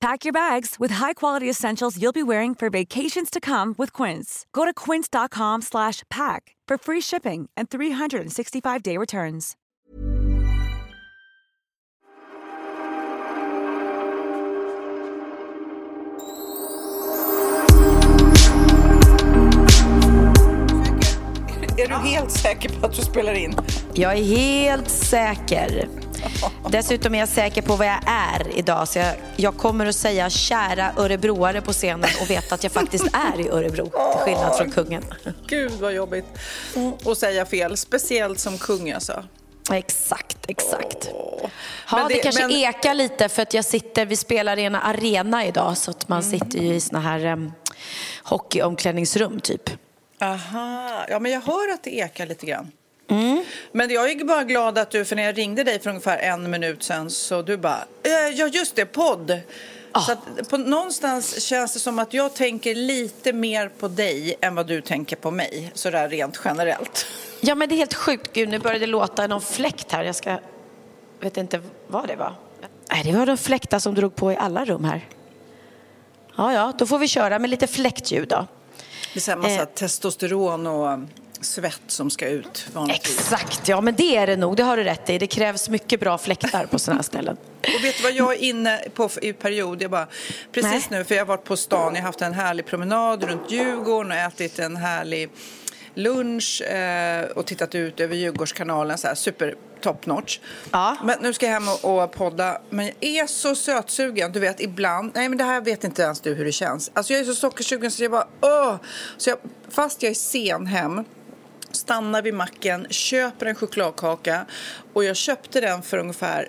Pack your bags with high-quality essentials you'll be wearing for vacations to come with Quince. Go to quince.com slash pack for free shipping and 365-day returns. Är du helt säker på att du spelar in? Jag är helt säker. Dessutom är jag säker på vad jag är idag. Så jag, jag kommer att säga kära örebroare på scenen och veta att jag faktiskt är i Örebro. Till skillnad från kungen. Gud vad jobbigt att säga fel. Speciellt som kung alltså. Exakt, exakt. Ja, det, det- kanske men- ekar lite för att jag sitter, vi spelar i en arena idag så att man sitter ju i såna här um, hockeyomklädningsrum typ. Aha, ja men jag hör att det ekar lite grann. Men jag är bara glad att du, för när jag ringde dig för ungefär en minut sen så du bara, eh, ja just det, podd. Så att på någonstans känns det som att jag tänker lite mer på dig än vad du tänker på mig, sådär rent generellt. Ja men det är helt sjukt, gud nu började det låta någon fläkt här. Jag ska, vet inte vad det var. Nej, det var de fläktar som drog på i alla rum här. Ja, ja, då får vi köra med lite fläktljud då. Det är så här massa Eh. testosteron och svett som ska ut vanligtvis. Exakt, ja men det är det nog, det har du rätt i. Det krävs mycket bra fläktar på sådana här ställen. Och vet du vad jag är inne på i period? Jag bara, precis Nej. nu, för jag har varit på stan, jag har haft en härlig promenad runt Djurgården och ätit en härlig lunch eh, och tittat ut över Djurgårdskanalen, så här super top notch. Ja. Men nu ska jag hem och, och podda, men jag är så sötsugen. Du vet, ibland, nej men det här vet inte ens du hur det känns. Alltså jag är så sockersugen så jag bara, åh! Så jag, fast jag är sen hem stannar vid macken, köper en chokladkaka och jag köpte den för ungefär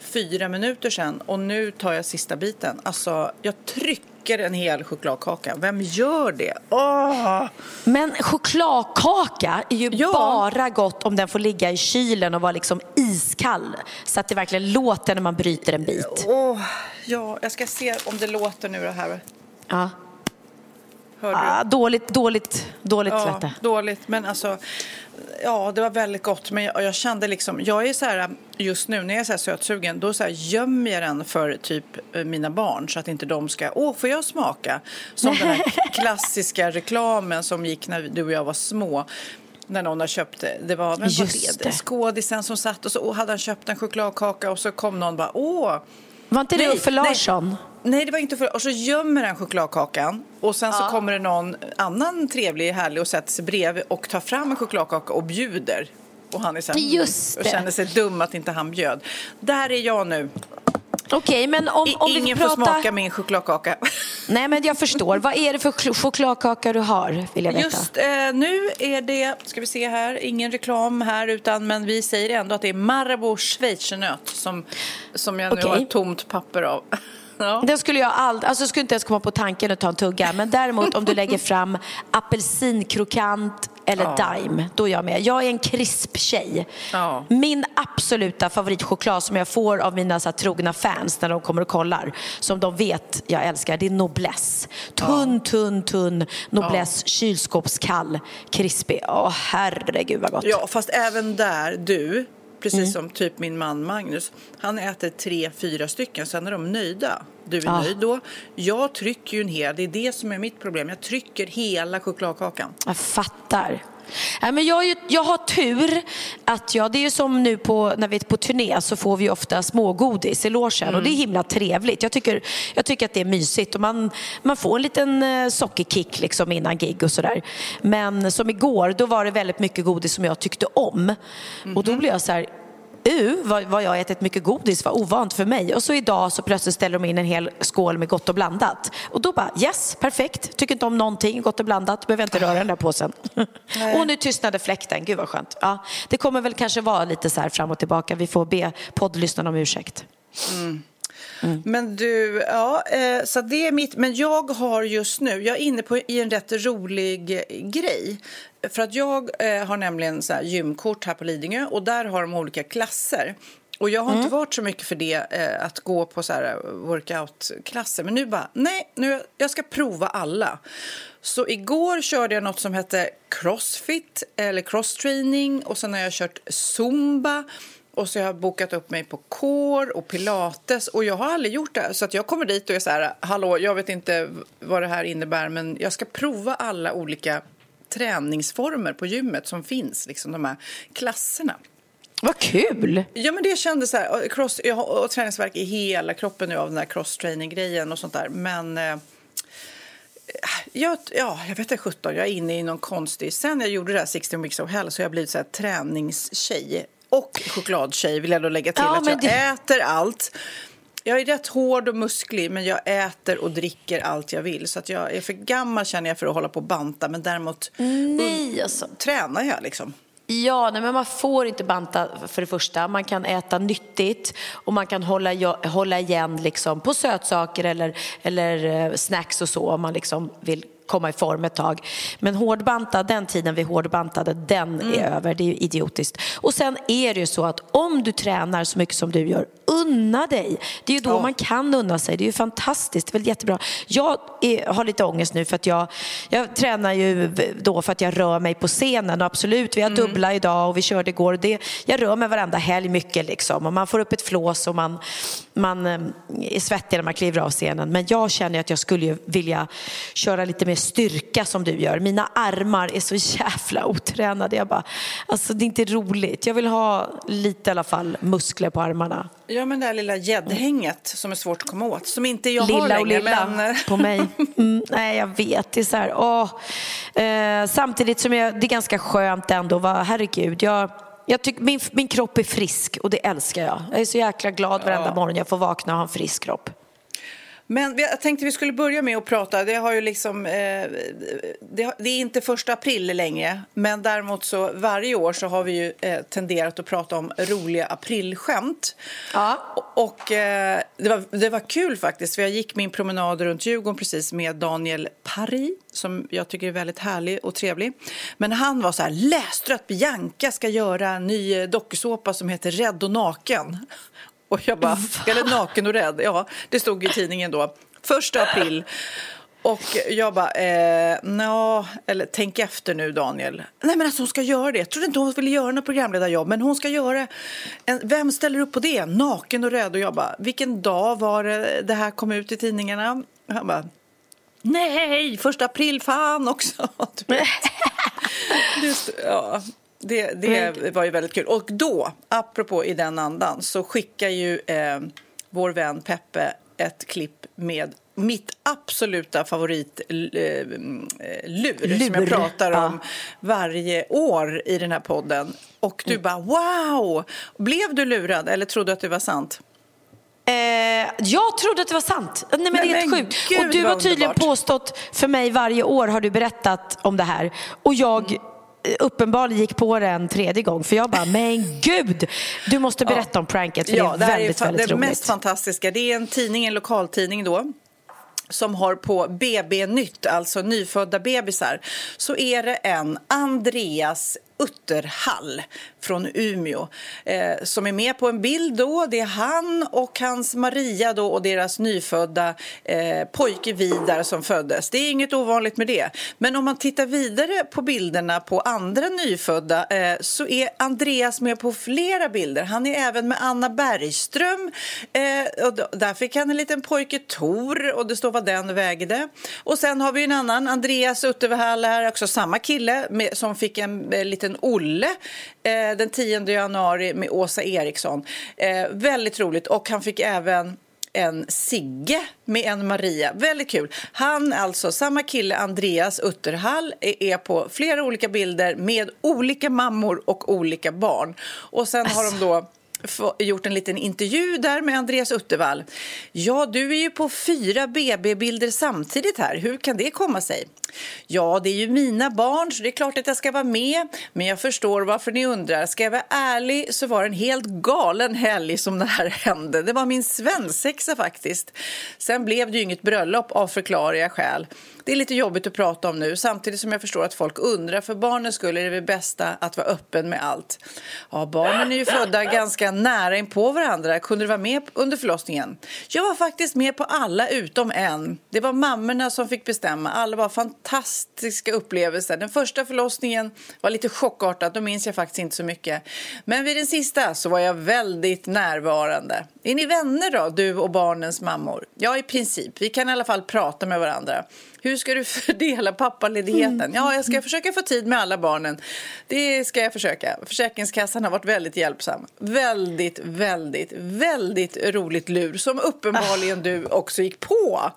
fyra minuter sedan och nu tar jag sista biten. Alltså, jag trycker en hel chokladkaka. Vem gör det? Åh! Men chokladkaka är ju Ja. bara gott om den får ligga i kylen och vara liksom iskall. Så att det verkligen låter när man bryter en bit. Åh, ja, jag ska se om det låter nu det här. Ja. Ah, dåligt, dåligt, dåligt lät Ja, det. dåligt. Men alltså, ja, det var väldigt gott. Men jag, jag kände liksom, jag är så här, just nu när jag är så här sötsugen, då så här gömmer jag den för typ eh, mina barn så att inte de ska, åh, får jag smaka? Som den här klassiska reklamen som gick när du och jag var små. När någon har köpt det. Det var, det? det. Skådisen som satt och så åh, hade han köpt en chokladkaka och så kom någon och bara, åh. Var inte det Uffe. Larsson? Nej, det var inte för... Och så gömmer den chokladkakan och sen så kommer det någon annan trevlig, härlig och sätter sig bredvid och tar fram en chokladkaka och bjuder. Och han är Just och känner sig dum att inte han bjöd. Där är jag nu. Okej, men om, om vi ingen får får prata... smaka min chokladkaka. Nej, men jag förstår. Vad är det för chok- chokladkaka du har, vill jag veta. Just eh, nu är det, ska vi se här, ingen reklam här utan men vi säger ändå att det är Marabou schweizernöt som, som jag nu Okej. har tomt papper av. ja. Den skulle jag aldrig, alltså jag skulle inte ens komma på tanken att ta en tugga. Men däremot om du lägger fram apelsinkrokant eller Daim, då är jag med. Jag är en krisp-tjej. Ja. Min absoluta favoritchoklad som jag får av mina så här, trogna fans när de kommer och kollar, som de vet jag älskar, det är Noblesse. Tunn, tunn, tunn Noblesse, kylskåpskall, krispig. Åh herregud vad gott. Ja, fast även där, du, precis som typ min man Magnus, han äter tre, fyra stycken, sen är de nöjda. Du är Ja. nöjd då. Jag trycker ju en hel, det är det som är mitt problem. Jag trycker hela chokladkakan. Jag fattar. Nej, men jag, jag har tur att jag, det är ju som nu på, när vi är på turné så får vi ofta smågodis i logen mm. och det är himla trevligt. Jag tycker, jag tycker att det är mysigt och man, man får en liten eh, sockerkick liksom innan gig och sådär. Men som igår, då var det väldigt mycket godis som jag tyckte om. Mm. Och då blev jag så här, uh, vad, vad jag ätit mycket godis, var ovant för mig. Och så idag så plötsligt ställer de in en hel skål med gott och blandat. Och då bara yes, perfekt, tycker inte om någonting, gott och blandat, behöver inte röra den där påsen. och nu tystnade fläkten, gud vad skönt. Ja, det kommer väl kanske vara lite så här fram och tillbaka, vi får be poddlyssnarna om ursäkt. Mm. Mm. Men du, ja, eh, så det är mitt. Men jag har just nu, jag är inne på i en rätt rolig grej. För att jag eh, har nämligen så här gymkort här på Lidingö och där har de olika klasser. Och jag har mm. inte varit så mycket för det, eh, att gå på så här workout-klasser. Men nu bara, nej, nu, jag ska prova alla. Så igår körde jag något som hette crossfit eller crosstraining och sen har jag kört zumba och så har jag bokat upp mig på kår och pilates och jag har aldrig gjort det. Så att jag kommer dit och är så här, hallå, jag vet inte vad det här innebär men jag ska prova alla olika träningsformer på gymmet som finns, liksom de här klasserna. Vad kul! Ja, men det kändes så här, cross, jag har träningsverk i hela kroppen nu av den här cross-training-grejen och sånt där. Men eh, jag, ja, jag vet inte, 17, jag är inne i någon konstig... Sen jag gjorde det här 16 weeks of hell så har jag blivit så här träningstjej och chokladtjej vill jag då lägga till. Ja, att jag det... äter allt. Jag är rätt hård och musklig, men jag äter och dricker allt jag vill. Så att jag är för gammal känner jag för att hålla på och banta, men däremot nej, alltså. tränar jag liksom. Ja, nej, men man får inte banta för det första. Man kan äta nyttigt och man kan hålla, hålla igen liksom på sötsaker eller, eller eh, snacks och så om man liksom vill komma i form ett tag. Men hårdbanta, den tiden vi hårdbantade, den mm. är över. Det är ju idiotiskt. Och sen är det ju så att om du tränar så mycket som du gör, unna dig. Det är ju då ja. man kan unna sig. Det är ju fantastiskt, det är väl jättebra. Jag är, har lite ångest nu för att jag, jag tränar ju då för att jag rör mig på scenen. Och absolut, vi har mm. dubbla idag och vi körde igår. Det, jag rör mig varenda helg mycket liksom. Och man får upp ett flås och man, man eh, är svettig när man kliver av scenen. Men jag känner att jag skulle vilja köra lite mer styrka som du gör. Mina armar är så jävla otränade. Jag bara, alltså det är inte roligt. Jag vill ha lite i alla fall muskler på armarna. Ja, men det här lilla gäddhänget som är svårt att komma åt. Som inte jag lilla har längre. Och lilla men... på mig. Mm, nej, jag vet. Det är så här, åh. Eh, samtidigt som jag, det är ganska skönt ändå. Va? Herregud, jag... Jag tycker min, min kropp är frisk och det älskar jag. Jag är så jäkla glad varenda ja. morgon jag får vakna och ha en frisk kropp. Men jag tänkte vi skulle börja med att prata. Det, har ju liksom, eh, det, det, är inte första april längre, men däremot så varje år så har vi ju eh, tenderat att prata om roliga aprilskämt. Ja. Och, eh, det, var, det var kul faktiskt, för jag gick min promenad runt Djurgården precis med Daniel Parry som jag tycker är väldigt härlig och trevlig. Men han var så här, läste du att Bianca ska göra en ny dokusåpa som heter Rädd och naken? Och jag bara, eller naken och rädd. Ja, det stod i tidningen då. Första april. Och jag bara, eh, no, eller tänk efter nu Daniel. Nej men alltså hon ska göra det. Jag trodde inte hon ville göra något programledarjobb, men hon ska göra en, Vem ställer upp på det? Naken och rädd. Och jag bara, vilken dag var det det här kom ut i tidningarna? Och han bara, nej, första april, fan också. Just, ja. Det, det var ju väldigt kul. Och då, apropå i den andan, så skickar ju eh, vår vän Peppe ett klipp med mitt absoluta favoritlur eh, lur, som jag pratar om ja. varje år i den här podden. Och du mm. bara wow! Blev du lurad eller trodde du att det var sant? Eh, jag trodde att det var sant. Nej, men, men det är helt sjukt. Gud, och du har tydligen underbart. påstått för mig varje år har du berättat om det här. Och jag mm uppenbarligen gick på det en tredje gång för jag bara, men gud, du måste berätta ja. om pranket för ja, det är väldigt, det är väldigt det roligt. Det mest fantastiska, det är en tidning, en lokaltidning då som har på BB-nytt, alltså nyfödda bebisar, så är det en Andreas Utterhall från Umeå eh, som är med på en bild då. Det är han och hans Maria då och deras nyfödda eh, pojke Vidar som föddes. Det är inget ovanligt med det. Men om man tittar vidare på bilderna på andra nyfödda eh, så är Andreas med på flera bilder. Han är även med Anna Bergström. Eh, och där fick han en liten pojke Tor och det står vad den vägde. Och sen har vi en annan, Andreas Utterhall här, också samma kille med, som fick en eh, liten Olle eh, den 10 januari med Åsa Eriksson. Eh, väldigt roligt och han fick även en Sigge med en Maria. Väldigt kul. Han, alltså samma kille, Andreas Utterhall, eh, är på flera olika bilder med olika mammor och olika barn. Och sen har de då gjort en liten intervju där med Andreas Uttervall. Ja, du är ju på fyra BB-bilder samtidigt här. Hur kan det komma sig? Ja, det är ju mina barn, så det är klart att jag ska vara med. Men jag förstår varför ni undrar. Ska jag vara ärlig så var det en helt galen helg som det här hände. Det var min svensexa faktiskt. Sen blev det ju inget bröllop av förklarliga skäl. Det är lite jobbigt att prata om nu, samtidigt som jag förstår att folk undrar. För barnen skulle det väl bästa att vara öppen med allt. Ja, barnen är ju födda ganska nära in på varandra. Kunde du vara med under förlossningen? Jag var faktiskt med på alla utom en. Det var mammorna som fick bestämma. Alla var fantastiska upplevelser. Den första förlossningen var lite chockartad, då minns jag faktiskt inte så mycket. Men vid den sista så var jag väldigt närvarande. Är ni vänner då, du och barnens mammor? Ja, i princip. Vi kan i alla fall prata med varandra. Hur ska du fördela pappaledigheten? Ja, jag ska försöka få tid med alla barnen. Det ska jag försöka. Försäkringskassan har varit väldigt hjälpsam. Väldigt, väldigt, väldigt roligt lur som uppenbarligen du också gick på.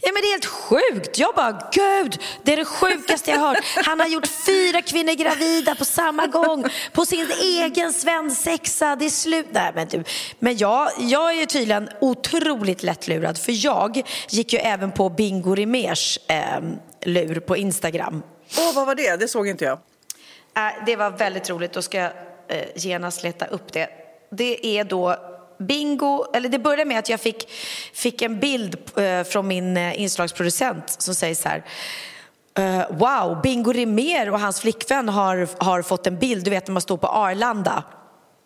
Ja, men det är helt sjukt. Jag bara, gud, det är det sjukaste jag har hört. Han har gjort fyra kvinnor gravida på samma gång på sin egen svensexa. Det är slut. Nej, men du. Men jag, jag är tydligen otroligt lättlurad för jag gick ju även på Bingo Rimérs eh, lur på Instagram. Åh, oh, vad var det? Det såg inte jag. Äh, det var väldigt roligt. Då ska jag eh, genast leta upp det. Det är då bingo, eller det började med att jag fick, fick en bild eh, från min eh, inslagsproducent som säger så här Uh, wow, Bingo Rimér och hans flickvän har, har fått en bild, du vet när man står på Arlanda.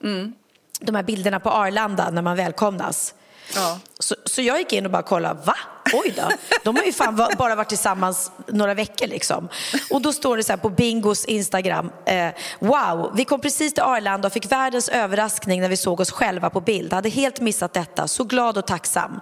Mm. De här bilderna på Arlanda när man välkomnas. Ja. Så, så jag gick in och bara kollade, va? Oj då, de har ju fan bara varit tillsammans några veckor liksom. Och då står det så här på Bingos Instagram, eh, wow, vi kom precis till Arlanda och fick världens överraskning när vi såg oss själva på bild. Hade helt missat detta, så glad och tacksam.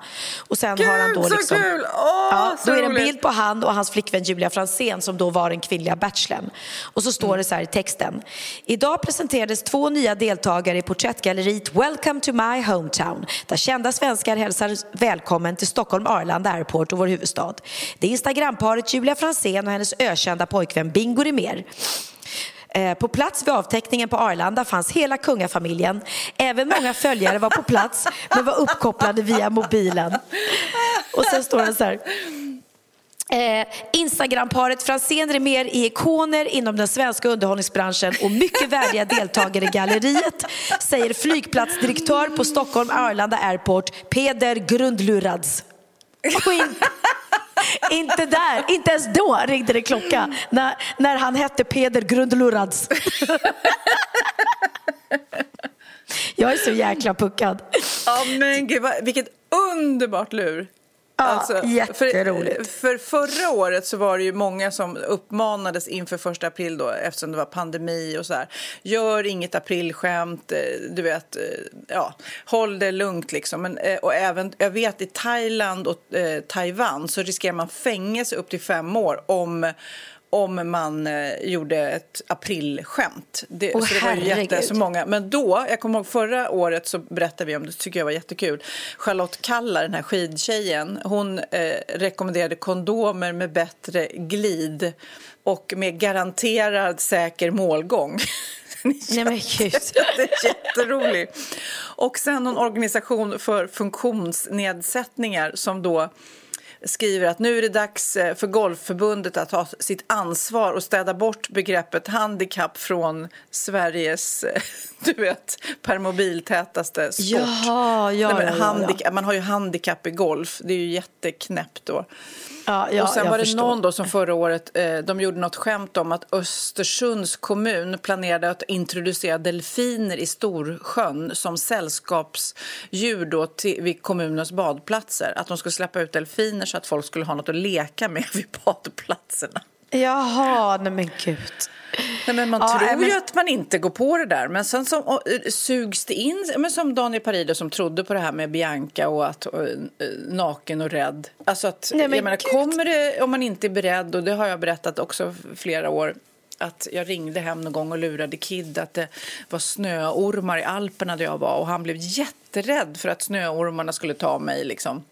Och sen Gud, har han då liksom, så kul! Åh, ja, så då är det en bild på han och hans flickvän Julia Fransén som då var den kvinnliga bachelorn. Och så står mm. det så här i texten. Idag presenterades två nya deltagare i porträttgalleriet Welcome to my hometown där kända svenskar hälsar välkommen till Stockholm Arlanda Airport och vår huvudstad. Det är Instagramparet Julia Fransén och hennes ökända pojkvän Bingo Rimér. Eh, på plats vid avtäckningen på Arlanda fanns hela kungafamiljen. Även många följare var på plats men var uppkopplade via mobilen. Och sen står det så här. Eh, Instagramparet Franzén Rimér är ikoner inom den svenska underhållningsbranschen och mycket värdiga deltagare i galleriet, säger flygplatsdirektör på Stockholm Arlanda Airport, Peder Grundlurads. Inte, inte där, inte ens då ringde det klocka när, när han hette Peder Grundlurads. Jag är så jäkla puckad. Ja men gud, vilket underbart lur. Ja, alltså, jätteroligt. För, för förra året så var det ju många som uppmanades inför första april då eftersom det var pandemi och så här. Gör inget aprilskämt, eh, du vet, eh, ja, håll det lugnt liksom. Men, eh, och även, jag vet i Thailand och eh, Taiwan så riskerar man fängelse upp till fem år om om man eh, gjorde ett aprilskämt. Det, oh, så det var ju jätte, så många. Men då, jag kommer ihåg förra året så berättade vi om det, tycker jag var jättekul. Charlotte Kalla, den här skidtjejen, hon eh, rekommenderade kondomer med bättre glid och med garanterad säker målgång. Nej men gud. det är jätteroligt. Och sen någon organisation för funktionsnedsättningar som då skriver att nu är det dags eh, för Golfförbundet att ta sitt ansvar och städa bort begreppet handikapp från Sveriges, eh, du vet, permobiltätaste sport. Jaha, ja, Nej, ja, ja, Man har ju handikapp i golf, det är ju jätteknäppt då. Ja, ja, och sen var det förstår. någon då som förra året, eh, de gjorde något skämt om att Östersunds kommun planerade att introducera delfiner i Storsjön som sällskapsdjur då till, vid kommunens badplatser. Att de skulle släppa ut delfiner så att folk skulle ha något att leka med vid badplatserna. Jaha, nej men gud. Nej, men man Ja, tror men- ju att man inte går på det där, men sen som, och, eh, sugs det in, men som Daniel Parido som trodde på det här med Bianca och att och, eh, naken och rädd. Alltså att, Nej, men jag menar, kommer det, om man inte är beredd, och det har jag berättat också flera år, att jag ringde hem någon gång och lurade Kid att det var snöormar i Alperna där jag var och han blev jätterädd för att snöormarna skulle ta mig liksom.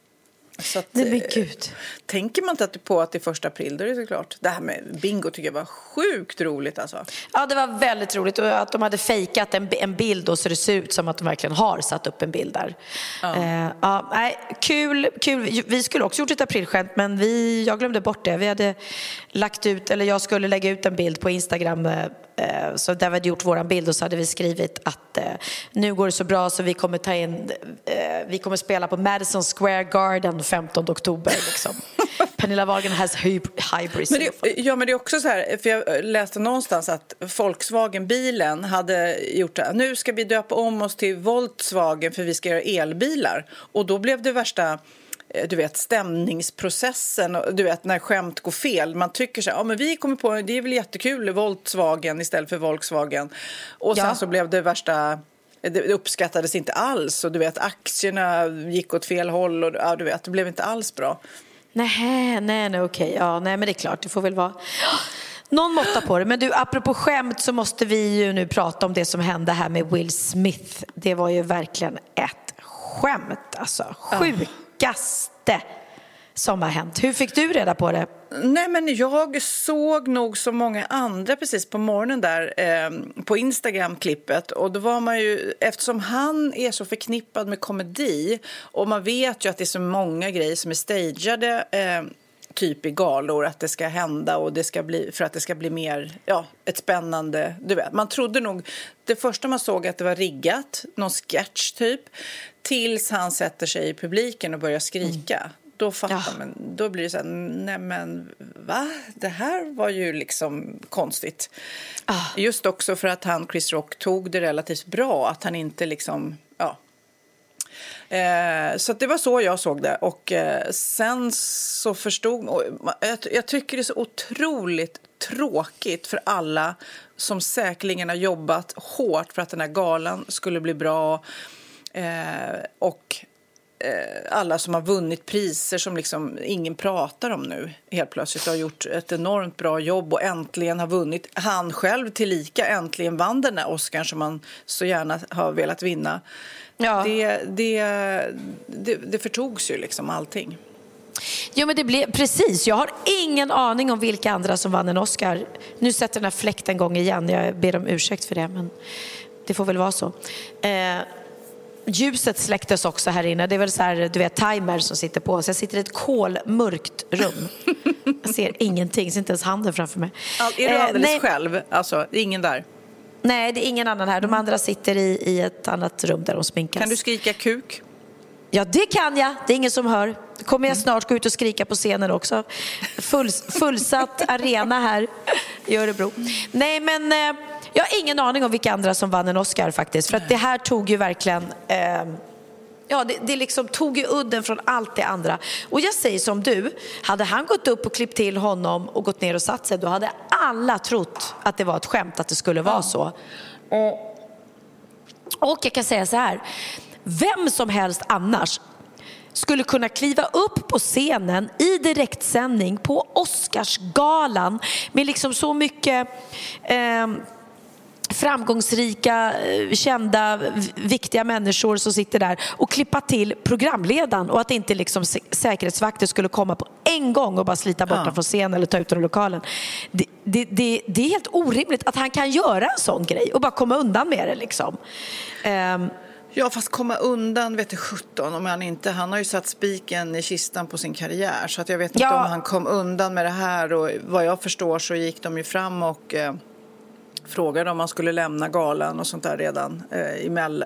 Så att, Nej men eh, gud. Tänker man inte på att det är första april, då är det såklart. Det här med bingo tycker jag var sjukt roligt alltså. Ja, det var väldigt roligt och att de hade fejkat en, en bild och så det ser ut som att de verkligen har satt upp en bild där. Ja. Eh, ja, nej, kul, kul. Vi skulle också gjort ett aprilskämt men vi, jag glömde bort det. Vi hade lagt ut, eller jag skulle lägga ut en bild på Instagram eh, eh, så där vi hade gjort våran bild och så hade vi skrivit att eh, nu går det så bra så vi kommer ta in, eh, vi kommer spela på Madison Square Garden 15 oktober. Liksom. Pernilla Wahlgren has hy- hybris. Men det, ja, men det är också så här, för jag läste någonstans att Volkswagen-bilen hade gjort det. Nu ska vi döpa om oss till Volkswagen för vi ska göra elbilar. Och då blev det värsta eh, du vet, stämningsprocessen, du vet när skämt går fel. Man tycker så här, ja men vi kommer på, det är väl jättekul, Volkswagen istället för Volkswagen. Och sen Ja. så blev det värsta, det uppskattades inte alls och du vet aktierna gick åt fel håll och ja, du vet, det blev inte alls bra. Nej, nej, nej, okej. Ja, nej, men det är klart, det får väl vara någon måtta på det. Men du, apropå skämt så måste vi ju nu prata om det som hände här med Will Smith. Det var ju verkligen ett skämt, alltså. Sjukaste som har hänt. Hur fick du reda på det? Nej, men jag såg nog som många andra precis på morgonen där eh, på Instagram-klippet. Och då var man ju, eftersom han är så förknippad med komedi och man vet ju att det är så många grejer som är stageade eh, typ i galor, att det ska hända och det ska bli, för att det ska bli mer, ja, ett spännande, du vet. Man trodde nog, det första man såg att det var riggat, någon sketch typ, tills han sätter sig i publiken och börjar skrika. Då fattar Ja. man, då blir det så här, nej men va? Det här var ju liksom konstigt. Ah. Just också för att han, Chris Rock, tog det relativt bra, att han inte liksom, ja. Eh, så det var så jag såg det. Och eh, sen så förstod... Och jag, jag tycker det är så otroligt tråkigt för alla som säkerligen har jobbat hårt för att den här galan skulle bli bra. Eh, och alla som har vunnit priser som liksom ingen pratar om nu helt plötsligt har gjort ett enormt bra jobb och äntligen har vunnit. Han själv tillika äntligen vann den där Oscar som man så gärna har velat vinna. Ja. Det, det, det, det förtogs ju liksom allting. Jo men det blev, precis, jag har ingen aning om vilka andra som vann en Oscar. Nu sätter den här fläkten igång igen, jag ber om ursäkt för det men det får väl vara så. Eh, ljuset släcktes också här inne, det är väl så här, du vet timer som sitter på så jag sitter i ett kolmörkt rum. Jag ser ingenting, ser inte ens handen framför mig. All, är du Eh, alldeles nej, själv? Alltså, det är ingen där? Nej, det är ingen annan här. De andra sitter i, i ett annat rum där de sminkas. Kan du skrika kuk? Ja, det kan jag. Det är ingen som hör. Det kommer jag snart gå ut och skrika på scenen också. Full, fullsatt arena här i Örebro. Nej, men eh, jag har ingen aning om vilka andra som vann en Oscar faktiskt. För att det här tog ju verkligen... Eh, Ja, det, det liksom tog ju udden från allt det andra. Och jag säger som du, hade han gått upp och klippt till honom och gått ner och satt sig, då hade alla trott att det var ett skämt, att det skulle vara så. Och jag kan säga så här, vem som helst annars skulle kunna kliva upp på scenen i direktsändning på Oscarsgalan med liksom så mycket eh, framgångsrika, eh, kända, viktiga människor som sitter där och klippa till programledaren och att inte liksom sä- säkerhetsvakter skulle komma på en gång och bara slita bort Ja. honom från scenen eller ta ut honom ur lokalen. Det, det, det, det är helt orimligt att han kan göra en sån grej och bara komma undan med det liksom. Ehm, Ja, fast komma undan vet du 17 om han inte... Han har ju satt spiken i kistan på sin karriär så att jag vet inte Ja. om han kom undan med det här och vad jag förstår så gick de ju fram och eh, frågade om han skulle lämna galan och sånt där redan eh,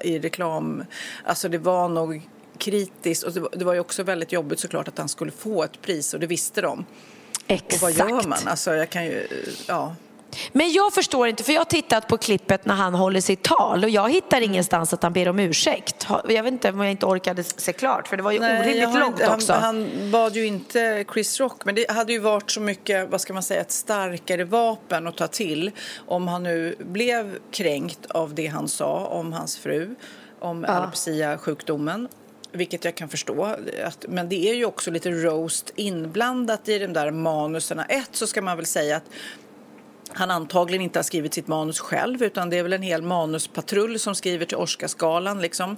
i, reklam. Alltså det var nog kritiskt. Och det var, det var också väldigt jobbigt såklart att han skulle få ett pris och det visste de. Exakt. Och vad gör man? Alltså jag kan ju, ja. Men jag förstår inte, för jag har tittat på klippet när han håller sitt tal och jag hittar ingenstans att han ber om ursäkt. Jag vet inte om jag inte orkade se klart, för det var ju Nej, orimligt långt inte, också. Han, han bad ju inte Chris Rock, men det hade ju varit så mycket, vad ska man säga, ett starkare vapen att ta till om han nu blev kränkt av det han sa om hans fru, om Ja. alopecia-sjukdomen. Vilket jag kan förstå. Att, men det är ju också lite roast inblandat i de där manuserna. Ett så ska man väl säga att han antagligen inte har skrivit sitt manus själv utan det är väl en hel manuspatrull som skriver till Oscarsgalan liksom.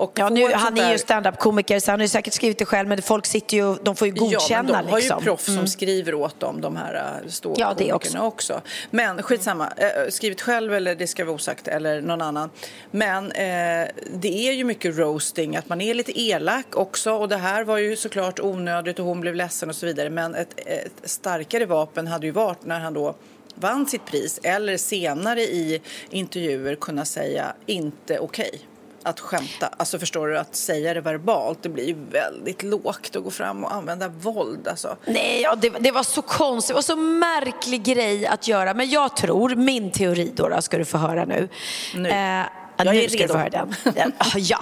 Och Ja, nu, han är ju stand-up-komiker så han har ju säkert skrivit det själv men folk sitter ju, de får ju godkänna ja, de har liksom. ju proffs som skriver åt dem, de här äh, Ja, det ståuppkomikerna också. Men skitsamma, äh, skrivit själv eller det ska vara osagt eller någon annan. Men eh, det är ju mycket roasting, att man är lite elak också och det här var ju såklart onödigt och hon blev ledsen och så vidare. Men ett, ett starkare vapen hade ju varit när han då vann sitt pris eller senare i intervjuer kunna säga inte okej. Att skämta, alltså förstår du, att säga det verbalt, det blir ju väldigt lågt att gå fram och använda våld. Alltså. Nej, ja, det, det var så konstigt, det var så märklig grej att göra. Men jag tror, min teori då, då ska du få höra nu. Nu. Eh, ja, Jag nu är ska du redo. höra den. Ja, ja.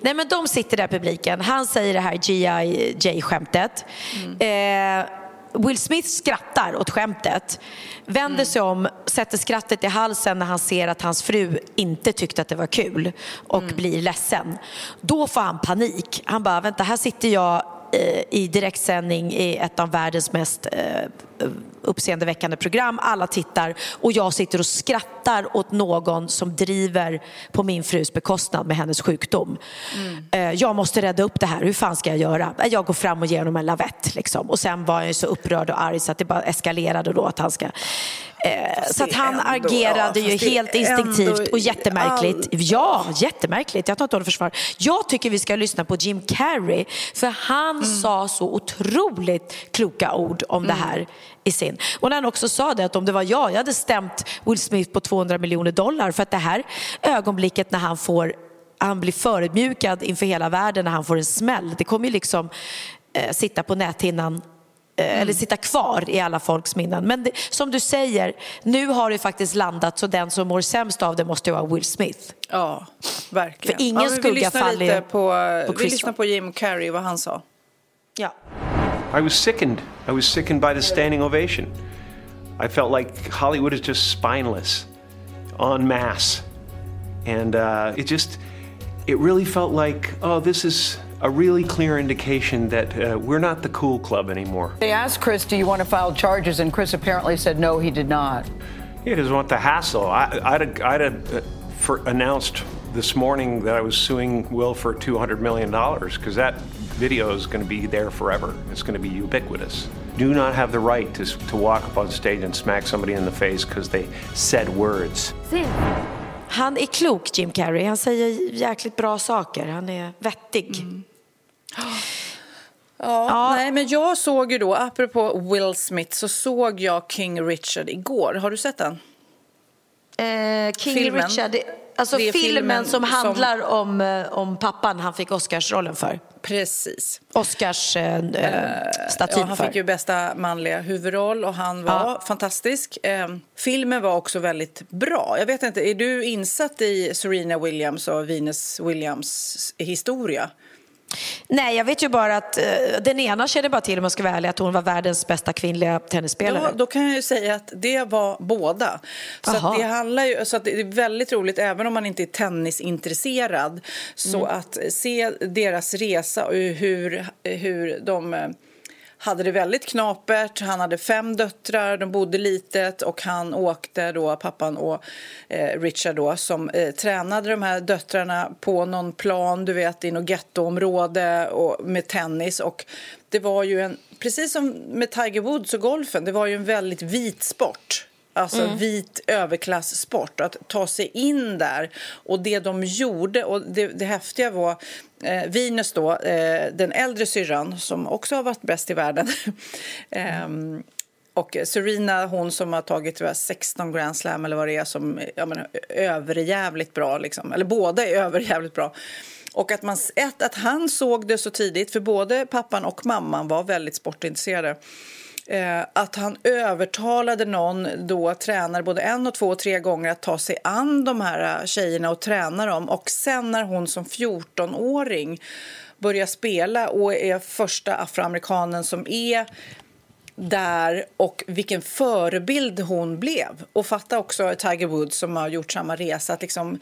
Nej, men de sitter där publiken. Han säger det här G.I.J-skämtet. Mm. Eh, Will Smith skrattar åt skämtet, vänder Mm. sig om, sätter skrattet i halsen när han ser att hans fru inte tyckte att det var kul och Mm. blir ledsen. Då får han panik. Han bara, vänta här sitter jag eh, i direktsändning i ett av världens mest eh, uppseendeväckande program. Alla tittar och jag sitter och skrattar åt någon som driver på min frus bekostnad med hennes sjukdom. Eh, Jag måste rädda upp det här. Hur fan ska jag göra? Jag går fram och ger honom en lavett. Liksom. Och sen var ju så upprörd och arg så att det bara eskalerade då att han ska... Eh, så att han ändå- agerade ja, ju fast helt instinktivt och jättemärkligt. all- Ja, jättemärkligt. Jag tar inte honom försvar. Jag tycker vi ska lyssna på Jim Carrey för han Mm. sa så otroligt kloka ord om det här i sin. Och när han också sa det att om det var jag, jag hade stämt Will Smith på 200 miljoner dollar för att det här ögonblicket när han får han blir förödmjukad inför hela världen när han får en smäll. Det kommer ju liksom eh, sitta på näthinnan eh, eller sitta kvar i alla folks minnen. Men det, som du säger, nu har det faktiskt landat så den som mår sämst av det måste ju vara Will Smith. Ja, verkligen. För ingen ja, skugga vi lyssnar faller på, på Vi Chris lyssnar Rock. på Jim Carrey, vad han sa. Ja. I was sickened. I was sickened by the standing ovation. I felt like Hollywood is just spineless, en masse. And uh, it just, it really felt like, oh, this is a really clear indication that uh, we're not the cool club anymore. They asked Chris, Do you want to file charges? And Chris apparently said no, he did not. He doesn't want the hassle. I, I'd have, I'd have uh, for announced this morning that I was suing Will for $200 million because that video is going to be there forever. It's going to be ubiquitous. Do not have the right to, to walk up on stage and smack somebody in the face because they said words. Han är klok, Jim Carrey. Han säger jäkligt bra saker. Han är vettig. Ja, Nej, men jag såg ju då, apropå Will Smith, så såg jag King Richard igår. Har du sett den? Eh, King Filmen. Richard, alltså filmen, filmen som som- handlar om, eh, om pappan han fick Oscarsrollen för. Precis. Oscars eh, eh, staty Ja, han för. fick ju bästa manliga huvudroll och han var Ja. fantastisk. Eh, filmen var också väldigt bra. Jag vet inte, är du insatt i Serena Williams och Venus Williams historia? Nej, jag vet ju bara att eh, den ena känner bara till, om jag ska vara ärlig, att hon var världens bästa kvinnliga tennisspelare. Ja, då kan jag ju säga att det var båda. Så det handlar ju, så att det är väldigt roligt, även om man inte är tennisintresserad, så Mm. att se deras resa och hur, hur de eh, hade det väldigt knapert. Han hade fem döttrar, de bodde litet och han åkte då, pappan och eh, Richard då, som eh, tränade de här döttrarna på någon plan, du vet, i något gettoområde och med tennis. Och det var ju en, precis som med Tiger Woods och golfen, det var ju en väldigt vit sport. Alltså vit överklasssport, att ta sig in där. Och det de gjorde, och det, det häftiga var eh, Venus då, eh, den äldre syrran som också har varit bäst i världen. ehm, och Serena, hon som har tagit 16 Grand Slam eller vad det är, som ja, men, överjävligt bra. Liksom. Eller båda är överjävligt bra. Och att, man, ett, att han såg det så tidigt, för både pappan och mamman var väldigt sportintresserade. Eh, att han övertalade någon då, tränare både en och två och tre gånger att ta sig an de här eh, tjejerna och träna dem. Och sen när hon som 14-åring börjar spela och är första afroamerikanen som är där och vilken förebild hon blev. Och fatta också Tiger Woods som har gjort samma resa. Att liksom,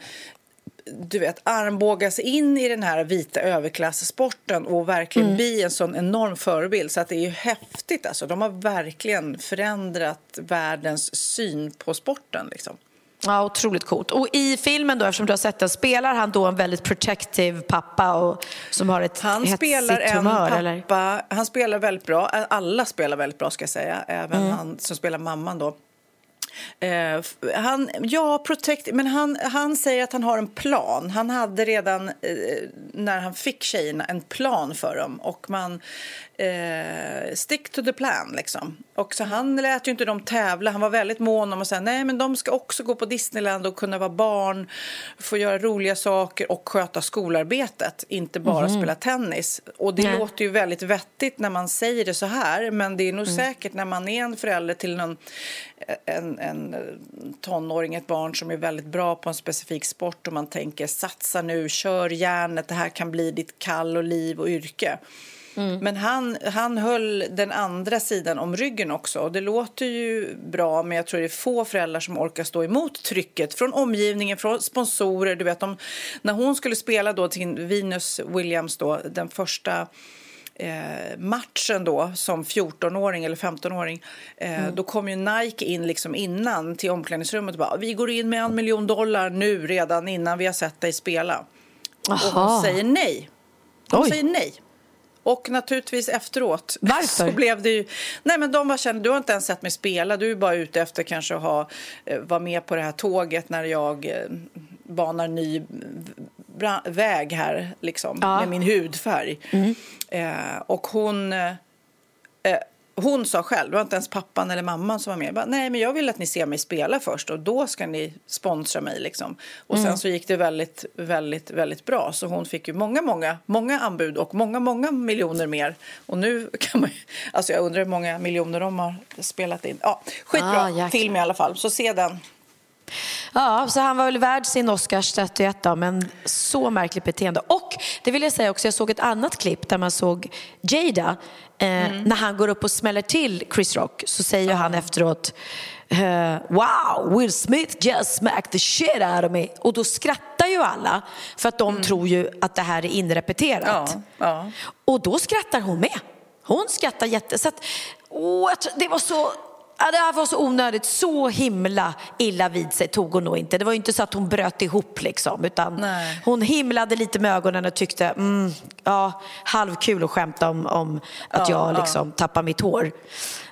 du vet, armbågas in i den här vita överklassporten och verkligen mm. bli en sån enorm förebild. Så att det är ju häftigt. Alltså. De har verkligen förändrat världens syn på sporten. Liksom. Ja, otroligt coolt. Och i filmen då, eftersom du har sett den, spelar han då en väldigt protective pappa och, som har ett han spelar en humör, pappa, eller? Han spelar väldigt bra. Alla spelar väldigt bra ska jag säga. Även mm. han som spelar mamman då. Eh, han, ja, protect, men han, han säger att han har en plan. Han hade redan eh, när han fick tjejerna en plan för dem. Och man eh, stick to the plan liksom. Och så han lät ju inte dem tävla. Han var väldigt mån om att säga nej men de ska också gå på Disneyland och kunna vara barn, få göra roliga saker och sköta skolarbetet, inte bara mm. spela tennis. Och det nej. låter ju väldigt vettigt när man säger det så här, men det är nog mm. säkert när man är en förälder till någon, en, en tonåring, ett barn som är väldigt bra på en specifik sport och man tänker satsa nu, kör järnet, det här kan bli ditt kall och liv och yrke. Mm. Men han, han höll den andra sidan om ryggen också. Och det låter ju bra, men jag tror det är få föräldrar som orkar stå emot trycket från omgivningen, från sponsorer. Du vet, de, när hon skulle spela då till Venus Williams, då, den första eh, matchen då som 14-åring eller 15-åring eh, mm. då kom ju Nike in liksom innan till omklädningsrummet och bara vi går in med en miljon dollar nu redan innan vi har sett dig spela. Aha. Och hon säger nej. Hon Oj. säger nej. Och naturligtvis efteråt Varför? så blev det ju... Nej men de var kände, du har inte ens sett mig spela, du är bara ute efter kanske att ha, eh, vara med på det här tåget när jag eh, banar ny väg här liksom ja. med min hudfärg. Mm. Eh, och hon... Eh, hon sa själv, det var inte ens pappan eller mamman som var med. Bara, Nej, men jag vill att ni ser mig spela först och då ska ni sponsra mig. Liksom. Och sen mm. så gick det väldigt, väldigt, väldigt bra. Så hon fick ju många, många, många anbud och många, många miljoner mer. Och nu kan man alltså jag undrar hur många miljoner de har spelat in. Ja, skitbra ah, film i alla fall, så se den. Ja, så han var väl värd sin Oscarsstatyett då, men så märkligt beteende. Och det vill jag säga också, jag såg ett annat klipp där man såg Jada eh, mm. när han går upp och smäller till Chris Rock så säger han efteråt Uh, wow, Will Smith just smacked the shit out of me. Och då skrattar ju alla för att de mm. tror ju att det här är inrepeterat. Ja, ja. Och då skrattar hon med. Hon skrattar jätte... Så att, oh, det var så Ja, det här var så onödigt, så himla illa vid sig tog hon nog inte. Det var ju inte så att hon bröt ihop liksom, utan Nej. hon himlade lite med ögonen och tyckte, mm, ja, halvkul att skämta om, om att ja, jag liksom ja. tappar mitt hår.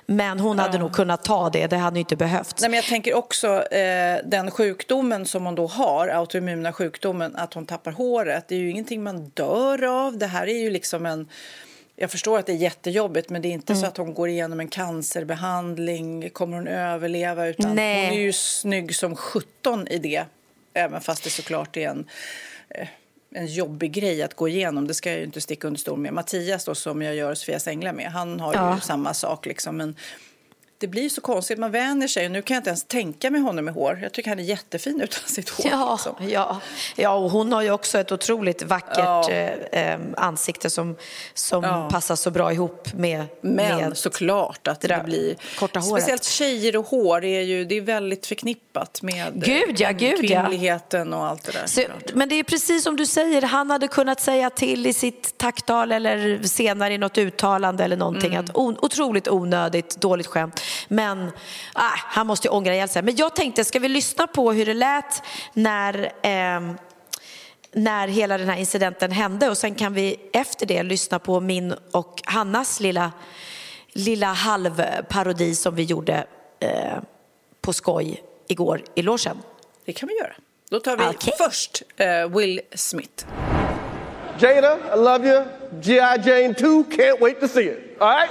Men hon hade ja. nog kunnat ta det, det hade inte behövts. Nej, men jag tänker också eh, den sjukdomen som hon då har, autoimmuna sjukdomen, att hon tappar håret. Det är ju ingenting man dör av. Det här är ju liksom en jag förstår att det är jättejobbigt men det är inte mm. så att hon går igenom en cancerbehandling. Kommer hon överleva? Utan Nej. Hon är ju snygg som 17 i det. Även fast det såklart är en, eh, en jobbig grej att gå igenom. Det ska jag inte sticka under stol med. Mattias då, som jag gör Sofias Änglar med, han har ja. ju samma sak. Liksom. Men det blir så konstigt. Man vänjer sig. Nu kan jag inte ens tänka mig honom med hår. Jag tycker han är jättefin utan sitt hår. Ja, liksom. ja. ja och hon har ju också ett otroligt vackert ja. eh, ansikte som, som ja. passar så bra ihop med Men med såklart att det, det blir... Korta håret. Speciellt tjejer och hår är ju det är väldigt förknippat med gud, ja, gud, kvinnligheten och allt det där. Så, men det är precis som du säger, han hade kunnat säga till i sitt tacktal eller senare i något uttalande eller någonting mm. att otroligt onödigt, dåligt skämt. Men äh, han måste ju ångra ihjäl sig. Men jag tänkte, ska vi lyssna på hur det lät när eh, när hela den här incidenten hände och sen kan vi efter det lyssna på min och Hannas lilla, lilla halvparodi som vi gjorde eh, på skoj igår i logen. Det kan vi göra. Då tar vi okay. först uh, Will Smith. Jada, I love you. G.I. Jane 2, can't wait to see it. All right?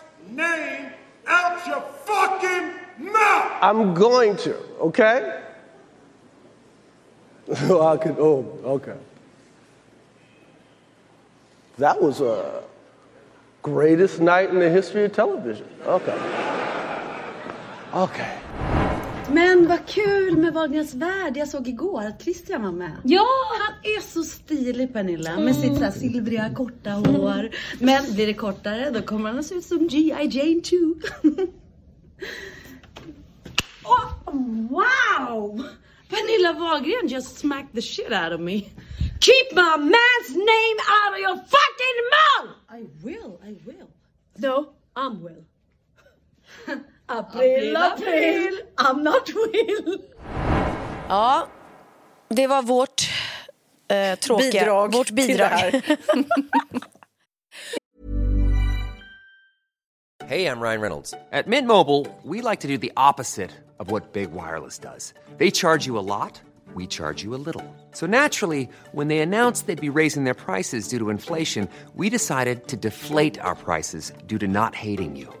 name out your fucking mouth. I'm going to, okay? Oh, I could, oh, okay. That was a greatest night in the history of television. Okay. Okay. Men vad kul med Wagners värld. Jag såg igår att Christian var med. Ja! Han är så stilig Pernilla. Med sitt så här silvriga korta hår. Men blir det kortare då kommer han att se ut som G.I. Jane 2. oh, wow! Pernilla Wahlgren just smacked the shit out of me. Keep my man's name out of your fucking mouth! I will, I will. No, I'm will. April, april, I'm not will. Ja, det var vårt eh, tråkiga... Bidrag vårt till bidrag. det här. Hey, I'm Ryan Reynolds. At Mint Mobile, we like to do the opposite of what Big Wireless does. They charge you a lot, we charge you a little. So naturally, when they announced they'd be raising their prices due to inflation, we decided to deflate our prices due to not hating you.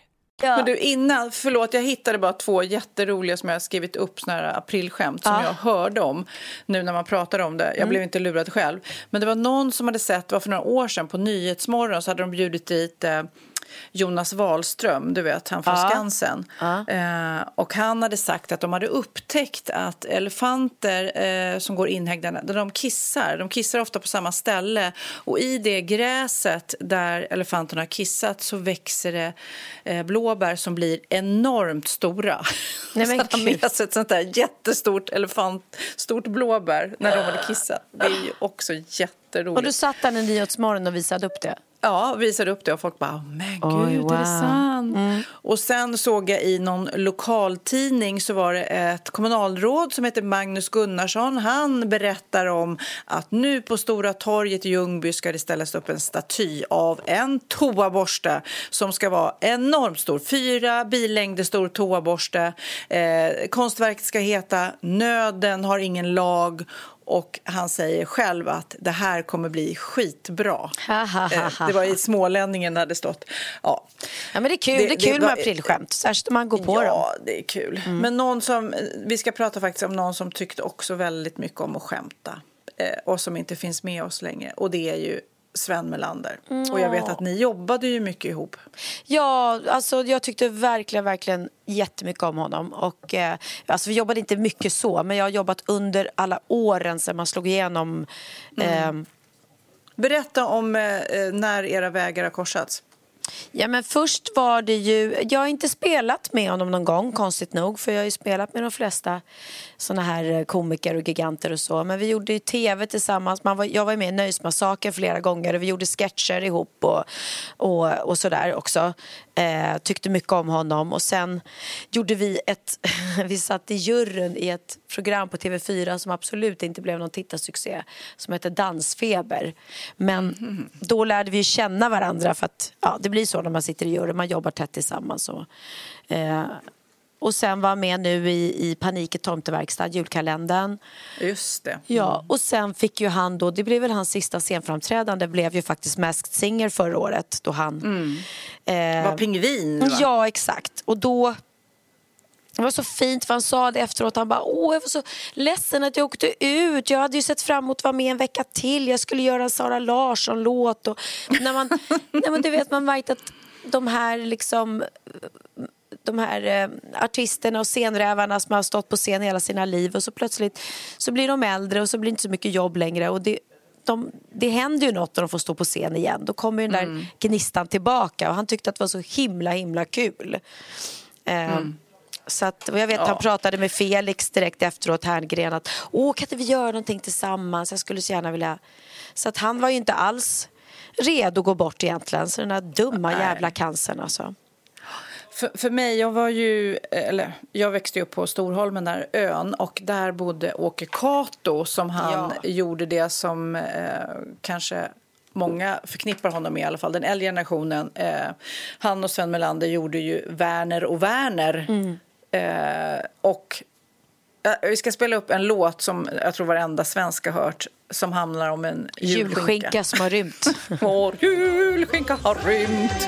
Ja. Men du, innan, förlåt, jag hittade bara två jätteroliga som jag har skrivit upp såna här aprilskämt som ja. jag hörde om nu när man pratar om det. Jag mm. blev inte lurad själv. Men det var någon som hade sett, det var för några år sedan på Nyhetsmorgon så hade de bjudit dit eh, Jonas Wahlström, du vet, han från ja. Skansen. Ja. Eh, och han hade sagt att de hade upptäckt att elefanter eh, som går inhägnade, de kissar. De kissar ofta på samma ställe och i det gräset där elefanterna har kissat så växer det eh, blåbär som blir enormt stora. Nej, men så han med sig ett sånt där jättestort elefant, stort blåbär när de hade kissat. Det är ju också jätteroligt. Och du satt där i Nyhetsmorgon och visade upp det? Ja, visade upp det och folk bara, men gud, Oj, wow. är det sant? Mm. Och sen såg jag i någon lokaltidning så var det ett kommunalråd som heter Magnus Gunnarsson. Han berättar om att nu på Stora torget i Ljungby ska det ställas upp en staty av en toaborste som ska vara enormt stor. Fyra billängder stor toaborste. Eh, konstverket ska heta Nöden har ingen lag och han säger själv att det här kommer bli skitbra. Eh, det var i Smålänningen det hade stått. Ja. ja men det är kul, det, det är kul det med aprilskämt, särskilt om man går på ja, dem. Ja, det är kul. Mm. Men någon som, vi ska prata faktiskt om någon som tyckte också väldigt mycket om att skämta eh, och som inte finns med oss längre. Och det är ju Sven Melander. Mm. Och jag vet att ni jobbade ju mycket ihop. Ja, alltså jag tyckte verkligen, verkligen jättemycket om honom. Och, eh, alltså vi jobbade inte mycket så, men jag har jobbat under alla åren sedan man slog igenom. Mm. Eh, Berätta om eh, när era vägar har korsats. Ja, men först var det ju... Jag har inte spelat med honom någon gång, konstigt nog. För jag har ju spelat med de flesta såna här eh, komiker och giganter och så. Men vi gjorde ju tv tillsammans. Man var, jag var med i Nöjesmassakern flera gånger och vi gjorde sketcher ihop och, och, och sådär också. Eh, tyckte mycket om honom. Och sen gjorde vi ett... vi satt i juryn i ett program på TV4 som absolut inte blev någon tittarsuccé som heter Dansfeber. Men mm. då lärde vi känna varandra för att ja, det blir så när man sitter i juryn. Man jobbar tätt tillsammans. Och, eh, och sen var med nu i, i Panik i tomteverkstad, julkalendern. Just det. Mm. Ja, och sen fick ju han då, det blev väl hans sista scenframträdande, blev ju faktiskt Masked Singer förra året då han... Mm. Eh, var pingvin va? Ja, exakt. Och då det var så fint för han sa det efteråt. Han bara, åh jag var så ledsen att jag åkte ut. Jag hade ju sett fram emot att vara med en vecka till. Jag skulle göra en Sara Larsson-låt. när man, när man, du vet, man märkt att de här liksom de här eh, artisterna och scenrävarna som har stått på scen hela sina liv och så plötsligt så blir de äldre och så blir det inte så mycket jobb längre och det, de, det händer ju något när de får stå på scen igen. Då kommer den där mm. gnistan tillbaka och han tyckte att det var så himla himla kul. Eh, mm. Så att, jag vet ja. han pratade med Felix direkt efteråt, Herngren, att åh kan inte vi göra någonting tillsammans? Jag skulle så gärna vilja... Så att han var ju inte alls redo att gå bort egentligen. Så den där dumma Nej. jävla cancern alltså. För, för mig, jag var ju, eller jag växte upp på Storholmen, där ön, och där bodde Åke Kato som han ja. gjorde det som eh, kanske många förknippar honom med i alla fall, den äldre generationen. Eh, han och Sven Melander gjorde ju Werner och Werner. Eh, och eh, vi ska spela upp en låt som jag tror varenda svensk har hört som handlar om en julskinka. Julskinka som har rymt. Vår julskinka har rymt.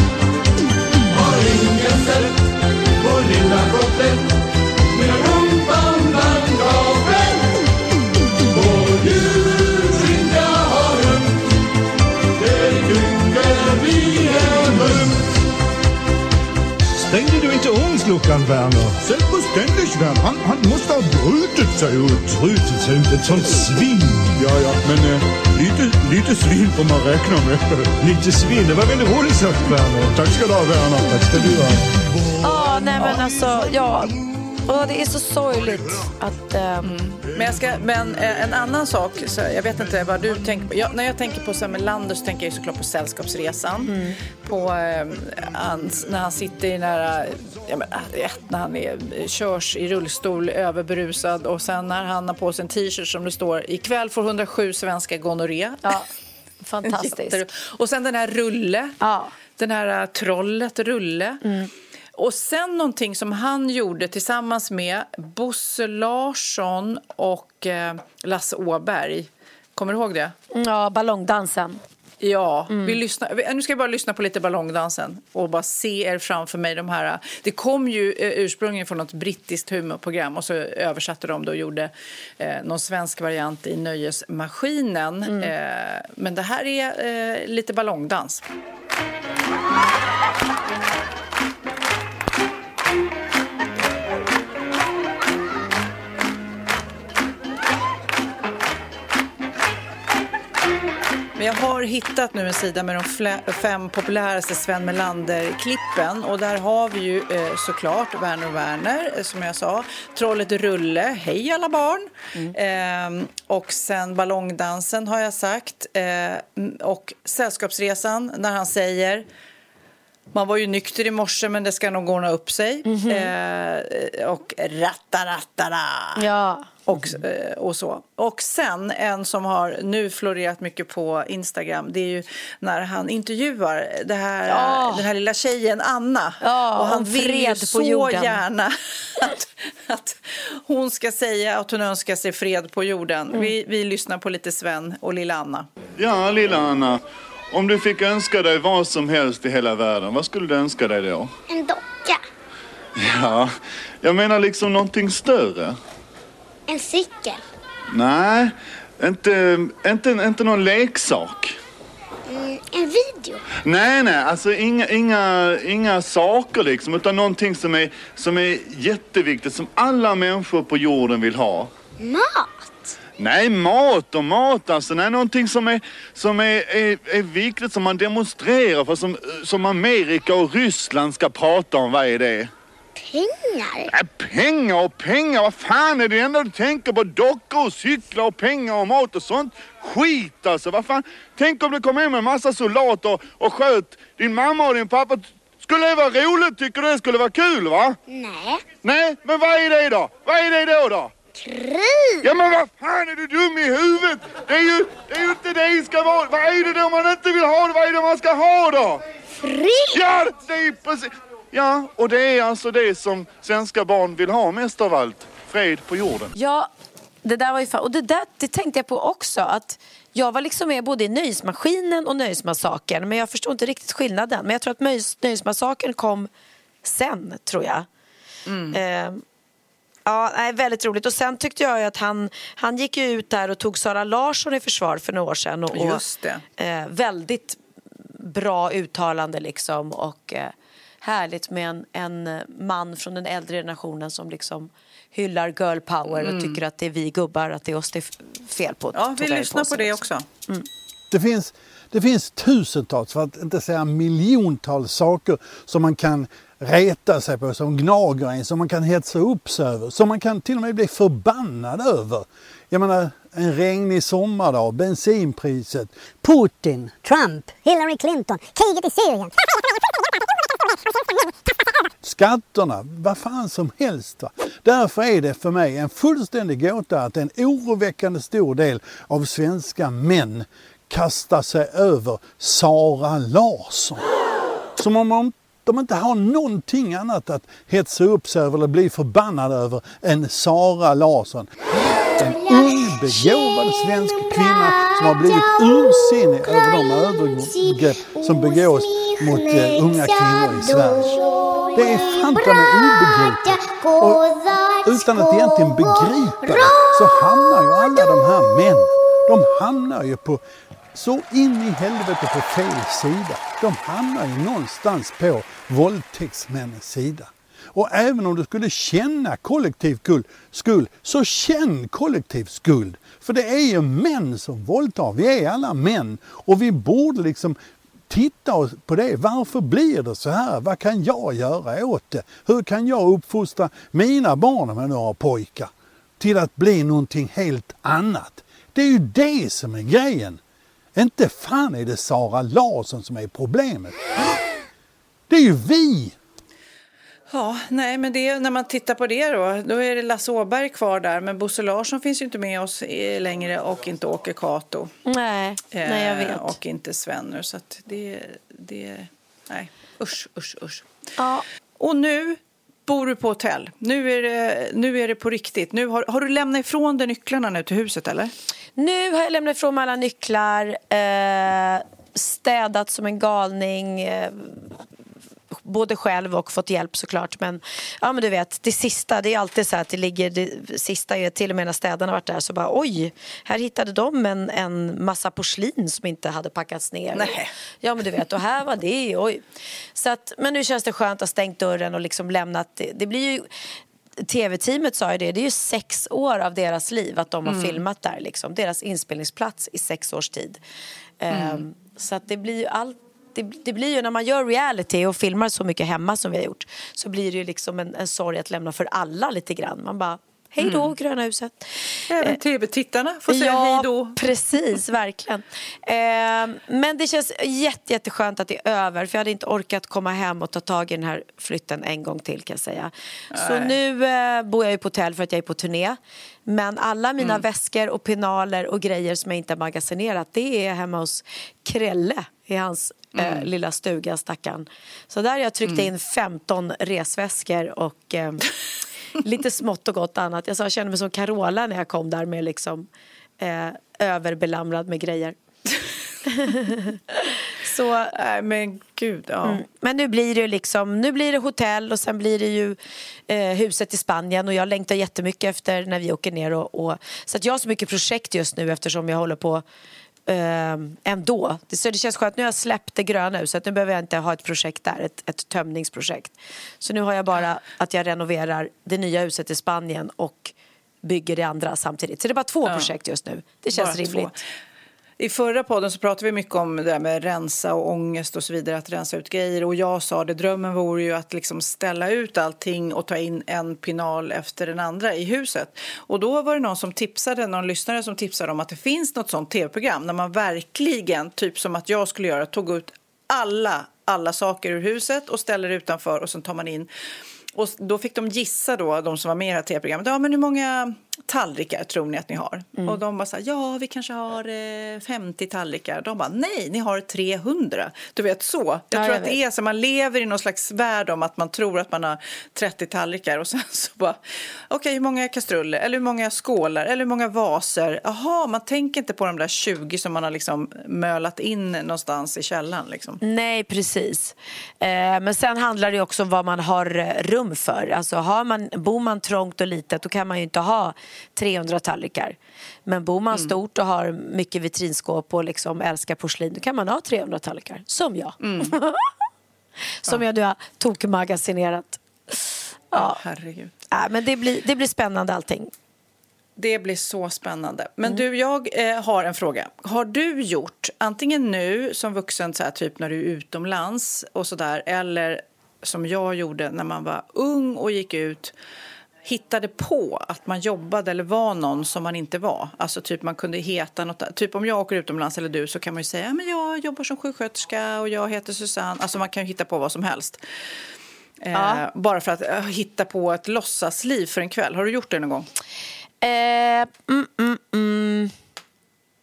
ugnsluckan, Werner? Selbstverständlich, Werner. Han, han måste ha brutit sig ut. Brutit sig ut? Ett sånt svin. Ja, ja, men eh, lite, lite svin får man räkna med. lite svin? Det var väldigt roligt sagt, Werner. Tack ska du ha, Werner. Tack ska du ha. Ja, nej men alltså, ja. Och det är så sorgligt att... ehm, Men, jag ska, men eh, en annan sak, så jag vet inte vad du tänker på. Jag, när jag tänker på Sam Melander så tänker jag såklart på Sällskapsresan. På eh, hans, när han sitter i här, ja, men, eh, när han är, körs i rullstol överberusad och sen när han har på sig en t-shirt som det står ikväll får 107 svenska gonorré. Ja, fantastiskt. Och sen den här Rulle, den här eh, trollet Rulle. Och sen någonting som han gjorde tillsammans med Bosse Larsson och eh, Lasse Åberg. Kommer du ihåg det? Ja, ballongdansen. Ja, Mm. vi lyssnar, nu ska jag bara lyssna på lite ballongdansen och bara se er framför mig. De här, det kom ju eh, ursprungligen från något brittiskt humorprogram och så översatte de det och gjorde eh, någon svensk variant i Nöjesmaskinen. Mm. Eh, men det här är eh, lite ballongdans. Men jag har hittat nu en sida med de fem populäraste Sven Melander-klippen. Och där har vi ju eh, såklart Werner och Werner, eh, som jag sa. Trollet Rulle, Hej alla barn. Ehm, och sen Ballongdansen har jag sagt. Ehm, och Sällskapsresan, när han säger man var ju nykter i morse, men det ska nog ordna upp sig. Eh, och rattarattara. Ja. Och, eh, och så. Och sen en som har nu florerat mycket på Instagram. Det är ju när han intervjuar det här, Ja. den här lilla tjejen Anna. Ja, och han vill ju så jorden. gärna att, att hon ska säga att hon önskar sig fred på jorden. Mm. Vi, vi lyssnar på lite Sven och lilla Anna. Ja, lilla Anna. Om du fick önska dig vad som helst i hela världen, vad skulle du önska dig då? En docka. Ja, jag menar liksom någonting större. En cykel. Nej, inte, inte, inte någon leksak. Mm, en video. Nej, nej, alltså inga, inga, inga saker liksom, utan någonting som är, som är jätteviktigt, som alla människor på jorden vill ha. Mat. Nej, mat och mat alltså. Nej, någonting som är, som är, är, är viktigt, som man demonstrerar för, som, som Amerika och Ryssland ska prata om. Vad är det? Pengar. Nej, pengar och pengar, vad fan är det enda du tänker på? Dockor och cyklar och pengar och mat och sånt? Skit alltså, vad fan? Tänk om det kom hem en massa soldater och sköt din mamma och din pappa. Skulle det vara roligt? Tycker du det skulle vara kul va? Nej. Nej, men vad är det då? Vad är det då då? Krig. Ja men vad fan är du dum i huvudet? Det är ju, det är ju inte det det ska vara. Vad är det då man inte vill ha? Vad är det man ska ha då? Fred. Ja, det är precis. Ja, och det är alltså det som svenska barn vill ha mest av allt. Fred på jorden. Ja, det där var ju fan, och det där det tänkte jag på också att jag var liksom med både i Nöjesmaskinen och Nöjesmassakern men jag förstod inte riktigt skillnaden. Men jag tror att Nöjes, Nöjesmassakern kom sen, tror jag. Eh, ja, nej, väldigt roligt. Och sen tyckte jag ju att han, han gick ju ut där och tog Sara Larsson i försvar för några år sedan. Och, och, Just det. Eh, väldigt bra uttalande liksom och eh, härligt med en, en man från den äldre generationen som liksom hyllar girl power Mm. och tycker att det är vi gubbar, att det är oss det är fel på. Ja, vi lyssnar på sig det liksom. också. Det finns, det finns tusentals, för att inte säga miljontals saker som man kan reta sig på, som gnager en, som man kan hetsa upp sig över, som man kan till och med bli förbannad över. Jag menar, En regnig sommardag, bensinpriset. Putin, Trump, Hillary Clinton, kriget i Syrien. Skatterna, vad fan som helst. Va? Därför är det för mig en fullständig gåta att en oroväckande stor del av svenska män kastar sig över Sara Larsson. Som om de, inte har någonting annat att hetsa upp sig över eller bli förbannade över än Sara Larsson. En ung begåvad svensk kvinna som har blivit ursinnig över de övergrepp som begås mot eh, unga kvinnor i Sverige. Det är fan obegripligt. Och utan att egentligen begripa det så hamnar ju alla de här männen, de hamnar ju på så in i helvete på fel sida. De hamnar ju någonstans på våldtäktsmännens sida. Och även om du skulle känna kollektiv skuld, så känn kollektiv skuld. För det är ju män som våldtar. Vi är alla män. Och vi borde liksom titta på det. Varför blir det så här? Vad kan jag göra åt det? Hur kan jag uppfostra mina barn, om jag nu har pojkar, till att bli någonting helt annat? Det är ju det som är grejen. Inte fan är det Sara Larsson som är problemet. Det är ju vi! Ja, nej, men det, när man tittar på det då, då är det Lasse Åberg kvar där. Men Bosse Larsson finns ju inte med oss längre och inte Åke Kato. Nej, nej jag vet. Eh, och inte Svenner. Så att det, det, nej, usch, usch, usch. Ja. Och nu bor du på hotell. Nu är det, nu är det på riktigt. Nu har, har du lämnat ifrån dig nycklarna nu till huset eller? Nu har jag lämnat ifrån mig alla nycklar, eh, städat som en galning, eh, både själv och fått hjälp såklart. Men, ja, men du vet, det sista, det är alltid så att det ligger, det sista är till och med när städarna varit där så bara oj, här hittade de en, en massa porslin som inte hade packats ner. Nej. Ja men du vet, och här var det, oj. Så att, men nu känns det skönt att ha stängt dörren och liksom lämnat, det, det blir ju tv-teamet sa ju det, det är ju sex år av deras liv att de har Mm. filmat där. Liksom. Deras inspelningsplats i sex års tid. Mm. Ehm, så att det blir ju allt det, det blir ju när man gör reality och filmar så mycket hemma som vi har gjort så blir det ju liksom en, en sorg att lämna för alla lite grann. Man bara, hej då Mm. Gröna huset. Även tv-tittarna får säga ja, hej då. precis, verkligen. Ehm, men det känns jätte, jätteskönt att det är över för jag hade inte orkat komma hem och ta tag i den här flytten en gång till kan jag säga. Så nu eh, bor jag ju på hotell för att jag är på turné. Men alla mina Mm. väskor och pinaler och grejer som jag inte har magasinerat det är hemma hos Krelle i hans eh, Mm. lilla stuga, stackarn. Så där har jag tryckt in 15 resväskor och eh, lite smått och gott annat. Jag, sa, jag kände mig som Carola när jag kom där med liksom eh, överbelamrad med grejer. Så, Nej men gud, ja. mm. Men nu blir det liksom, nu blir det hotell och sen blir det ju eh, huset i Spanien och jag längtar jättemycket efter när vi åker ner och, och så att jag har så mycket projekt just nu eftersom jag håller på eh, ändå. Det, så det känns skönt, nu har jag släppt det gröna huset, nu behöver jag inte ha ett projekt där, ett, ett tömningsprojekt. Så nu har jag bara att jag renoverar det nya huset i Spanien och bygger det andra samtidigt. Så det är bara två Ja. projekt just nu. Det känns Bara två. I förra podden så pratade vi mycket om det där med rensa och ångest och så vidare, att rensa ut grejer. Och jag sa det, drömmen vore ju att liksom ställa ut allting och ta in en pinal efter den andra i huset. Och då var det någon som tipsade, någon lyssnare som tipsade om att det finns något sånt tv-program när man verkligen, typ som att jag skulle göra, tog ut alla, alla saker ur huset och ställer utanför och sen tar man in och då fick de gissa då, de som var med i det här tv-programmet, ja men hur många tallrikar tror ni att ni har? Mm. Och de bara så här, ja vi kanske har eh, 50 tallrikar. De bara, nej ni har 300. Du vet så. Jag Ja, tror jag att det vet. är så, man lever i någon slags värld om att man tror att man har 30 tallrikar och sen så bara, okej hur många kastruller, eller hur många skålar, eller hur många vaser? Jaha, man tänker inte på de där 20 som man har liksom mölat in någonstans i källaren liksom. Nej, precis. Eh, men sen handlar det också om vad man har eh, rum för. Alltså har man, bor man trångt och litet då kan man ju inte ha 300 tallrikar. Men bor man stort och har mycket vitrinskåp och liksom älskar porslin då kan man ha 300 tallrikar. Som jag. Som jag nu har tokmagasinerat. Ja, herregud. Äh, men det blir, det blir spännande allting. Det blir så spännande. Men Mm. du, jag eh, har en fråga. Har du gjort, antingen nu som vuxen, så här, typ när du är utomlands och sådär, eller som jag gjorde när man var ung och gick ut hittade på att man jobbade eller var någon som man inte var. Alltså typ man kunde heta något. Typ om jag åker utomlands eller du så kan man ju säga men jag jobbar som sjuksköterska och jag heter Susanne. Alltså man kan ju hitta på vad som helst. Eh, bara för att eh, hitta på ett låtsasliv för en kväll. Har du gjort det någon gång? Eh, mm, mm, mm.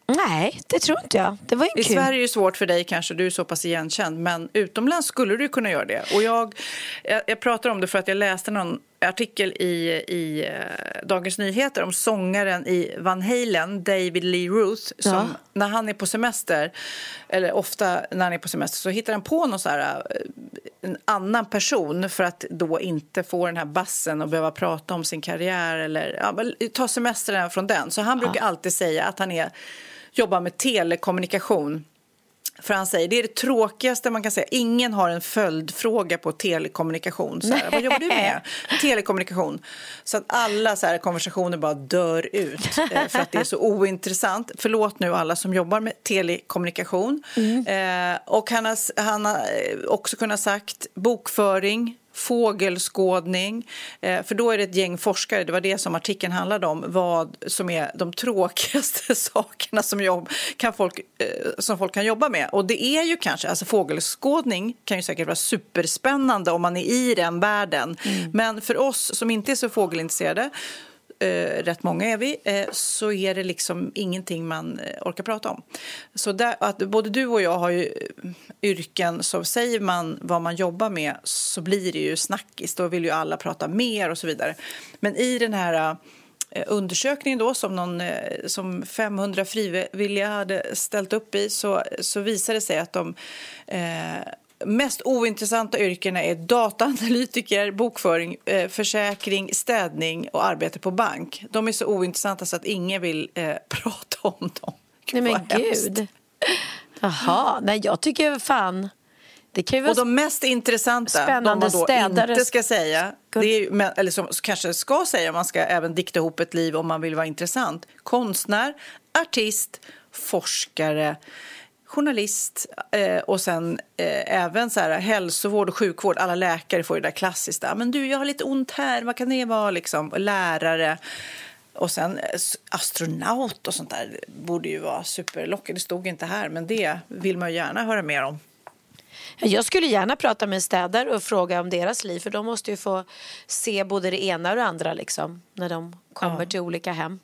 Nej, det tror inte jag. Det var ju I kul. Sverige är det svårt för dig kanske, du är så pass igenkänd. Men utomlands skulle du kunna göra det. Och jag, jag, jag pratar om det för att jag läste någon artikel i, i eh, Dagens Nyheter om sångaren i Van Halen, David Lee Roth. Som Ja. när han är på semester, eller ofta när han är på semester, så hittar han på någon så här, eh, en annan person för att då inte få den här bassen och behöva prata om sin karriär eller ja, ta semestern från den. Så han brukar alltid säga att han är, jobbar med telekommunikation. För han säger det är det tråkigaste man kan säga. Ingen har en följdfråga på telekommunikation. Så här, Vad jobbar du med? Telekommunikation. Så att alla så här, konversationer bara dör ut eh, för att det är så ointressant. Förlåt nu alla som jobbar med telekommunikation. Eh, och han har, han har eh, också kunnat sagt bokföring, fågelskådning. Eh, för då är det ett gäng forskare, det var det som artikeln handlade om, vad som är de tråkigaste sakerna som, jobb, kan folk, eh, som folk kan jobba med. Och det är ju kanske, alltså fågelskådning kan ju säkert vara superspännande om man är i den världen. Men för oss som inte är så fågelintresserade eh, rätt många är vi, eh, så är det liksom ingenting man eh, orkar prata om. Så där, att både du och jag har ju eh, yrken, så säger man vad man jobbar med så blir det ju snackis. Då vill ju alla prata mer och så vidare. Men i den här eh, undersökningen då som, någon, eh, som 500 frivilliga hade ställt upp i så, så visade det sig att de eh, mest ointressanta yrkena är dataanalytiker, bokföring, eh, försäkring, städning och arbete på bank. De är så ointressanta så att ingen vill eh, prata om dem. Nej men gud. Jaha, nej jag tycker fan. Det kan ju vara Och de mest intressanta, de man då städare. inte ska säga, det är, eller som kanske ska säga, man ska även dikta ihop ett liv om man vill vara intressant. Konstnär, artist, forskare, journalist eh, och sen eh, även så här, hälsovård och sjukvård. Alla läkare får ju det där klassiska. Men du, jag har lite ont här, vad kan det vara? Liksom? Lärare. Och sen eh, astronaut och sånt där borde ju vara superlockande. Det stod inte här, men det vill man ju gärna höra mer om. Jag skulle gärna prata med städare och fråga om deras liv för de måste ju få se både det ena och det andra liksom, när de kommer till olika hem.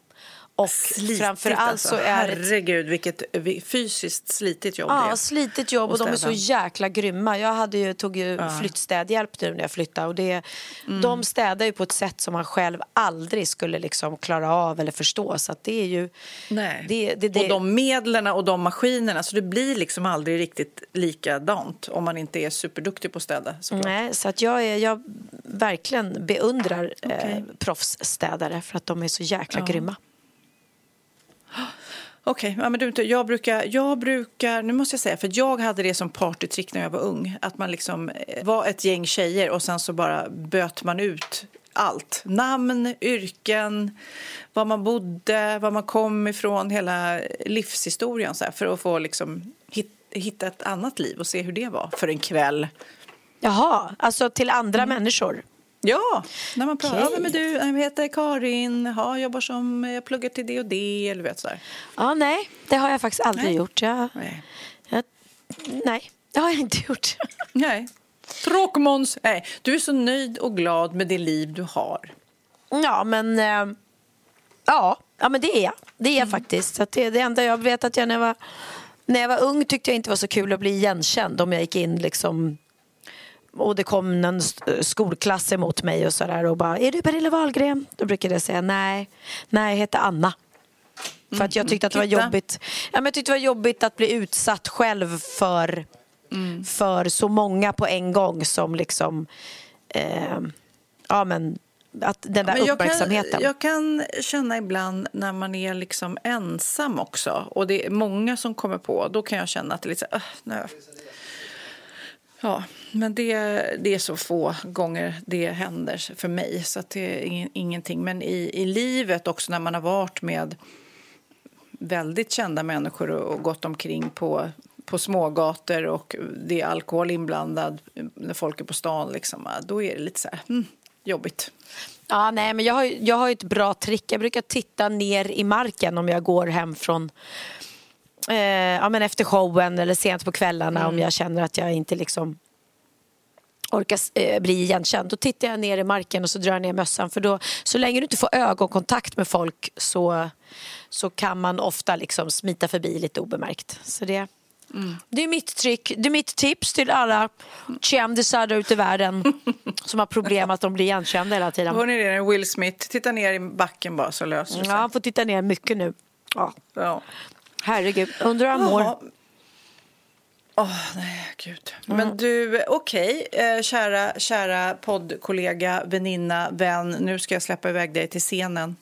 Och Slitigt, framför allt alltså. så är det Herregud, vilket vi- fysiskt slitigt jobb det Ja, är. slitigt jobb och att de är så jäkla grymma. Jag hade ju, tog ju Ja. flyttstädhjälp nu när jag flyttade och det, Mm. de städar ju på ett sätt som man själv aldrig skulle liksom klara av eller förstå. Så det är ju... Nej. Det, det, det, Och de medlen och de maskinerna, så det blir liksom aldrig riktigt likadant om man inte är superduktig på att städa. såklart. Nej, så att jag, är, jag verkligen beundrar eh, Okej. proffsstädare för att de är så jäkla Ja. grymma. Okej, ja, men du, jag brukar, jag brukar, nu måste jag säga, för jag hade det som partytrick när jag var ung. Att man liksom eh, var ett gäng tjejer och sen så bara böt man ut allt. Namn, yrken, var man bodde, var man kom ifrån, hela livshistorien så här, för att få liksom hit, hitta ett annat liv och se hur det var för en kväll. Jaha, alltså till andra människor? Ja, när man pratar. Okej. Ja, men du, jag heter Karin, ja, jobbar som, jag pluggar till det och det, eller vet sådär. Ja, nej, det har jag faktiskt aldrig Nej. gjort. Jag, Nej. jag, nej, det har jag inte gjort. Nej. Tråkmåns. Nej, du är så nöjd och glad med det liv du har. Ja, men... Eh, ja, ja, men det är jag. Det är jag faktiskt. Så det, det enda jag vet att jag när jag, var, när jag var ung tyckte jag inte var så kul att bli igenkänd om jag gick in liksom och det kom en s- skolklass emot mig och sådär och bara Är du Pernilla Wahlgren? Då brukade jag säga nej, nej jag heter Anna. För att jag tyckte att det var jobbigt ja, men Jag tyckte det var jobbigt att bli utsatt själv för, för så många på en gång som liksom eh, Ja men att den där jag uppmärksamheten. Kan, jag kan känna ibland när man är liksom ensam också och det är många som kommer på, då kan jag känna att det är lite så, "Ugh, nej. Ja, men det, det är så få gånger det händer för mig så det är ingen, ingenting. Men i, i livet också när man har varit med väldigt kända människor och, gått omkring på, på smågator och det är alkohol inblandad när folk är på stan, liksom, då är det lite så här... Hmm. jobbigt. Ja, nej, men jag har, jag har ett bra trick. Jag brukar titta ner i marken om jag går hem från eh, ja, men efter showen eller sent på kvällarna Mm. om jag känner att jag inte liksom orkar eh, bli igenkänd. Då tittar jag ner i marken och så drar jag ner mössan. För då, så länge du inte får ögonkontakt med folk så, så kan man ofta liksom smita förbi lite obemärkt. Så det, det är mitt trick. Det är mitt tips till alla kändisar där ute i världen som har problem att de blir igenkända hela tiden. Hör ni det? Will Smith, titta ner i backen bara så löser det sig. Ja, han får titta ner mycket nu. Ja. Ja. Herregud, undrar hur han mår. Åh, nej, gud. Men du, okej, eh, kära, kära poddkollega, väninna, vän. Nu ska jag släppa iväg dig till scenen.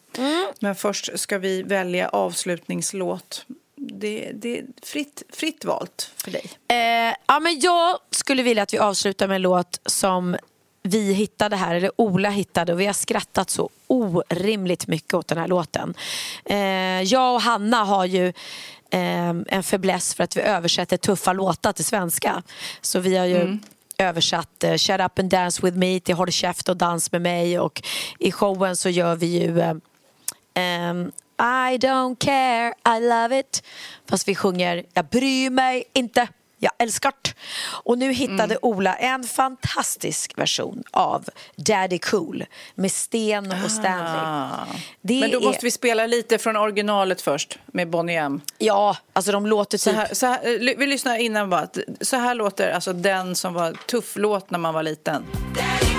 Men först ska vi välja avslutningslåt. Det, det är fritt, fritt valt för dig. Eh, ja, men jag skulle vilja att vi avslutar med en låt som vi hittade här, eller Ola hittade och vi har skrattat så orimligt mycket åt den här låten. Eh, jag och Hanna har ju en fäbless för att vi översätter tuffa låtar till svenska. Så vi har ju översatt eh, Shut up and dance with me till Håll käft och dans med mig och i showen så gör vi ju Ehm, I don't care, I love it. Fast vi sjunger Jag bryr mig inte, jag älskar det. Och nu hittade Ola en fantastisk version av Daddy Cool med Sten och Stanley. Ah. Men då är- måste vi spela lite från originalet först med Bonnie M. Ja, alltså de låter Så typ... här, så här, eh, vi lyssnar innan bara. Så här låter alltså den som var tuff låt när man var liten. Ja,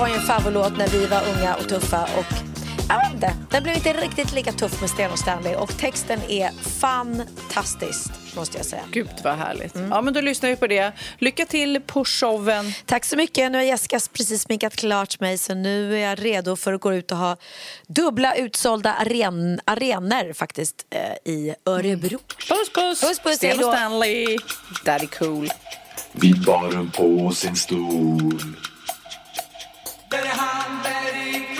var ju en favoritlåt när vi var unga och tuffa och jag vet inte, den blev inte riktigt lika tuff med Sten och Stanley och texten är fantastisk måste jag säga. Gud vad härligt. Ja men då lyssnar vi på det. Lycka till på showen. Tack så mycket. Nu har Jessica precis sminkat klart mig så nu är jag redo för att gå ut och ha dubbla utsålda aren arenor faktiskt eh, i Örebro. Puss puss! Puss, puss, Sten hej och. Stanley. Daddy cool. Vid baren på sin stol Det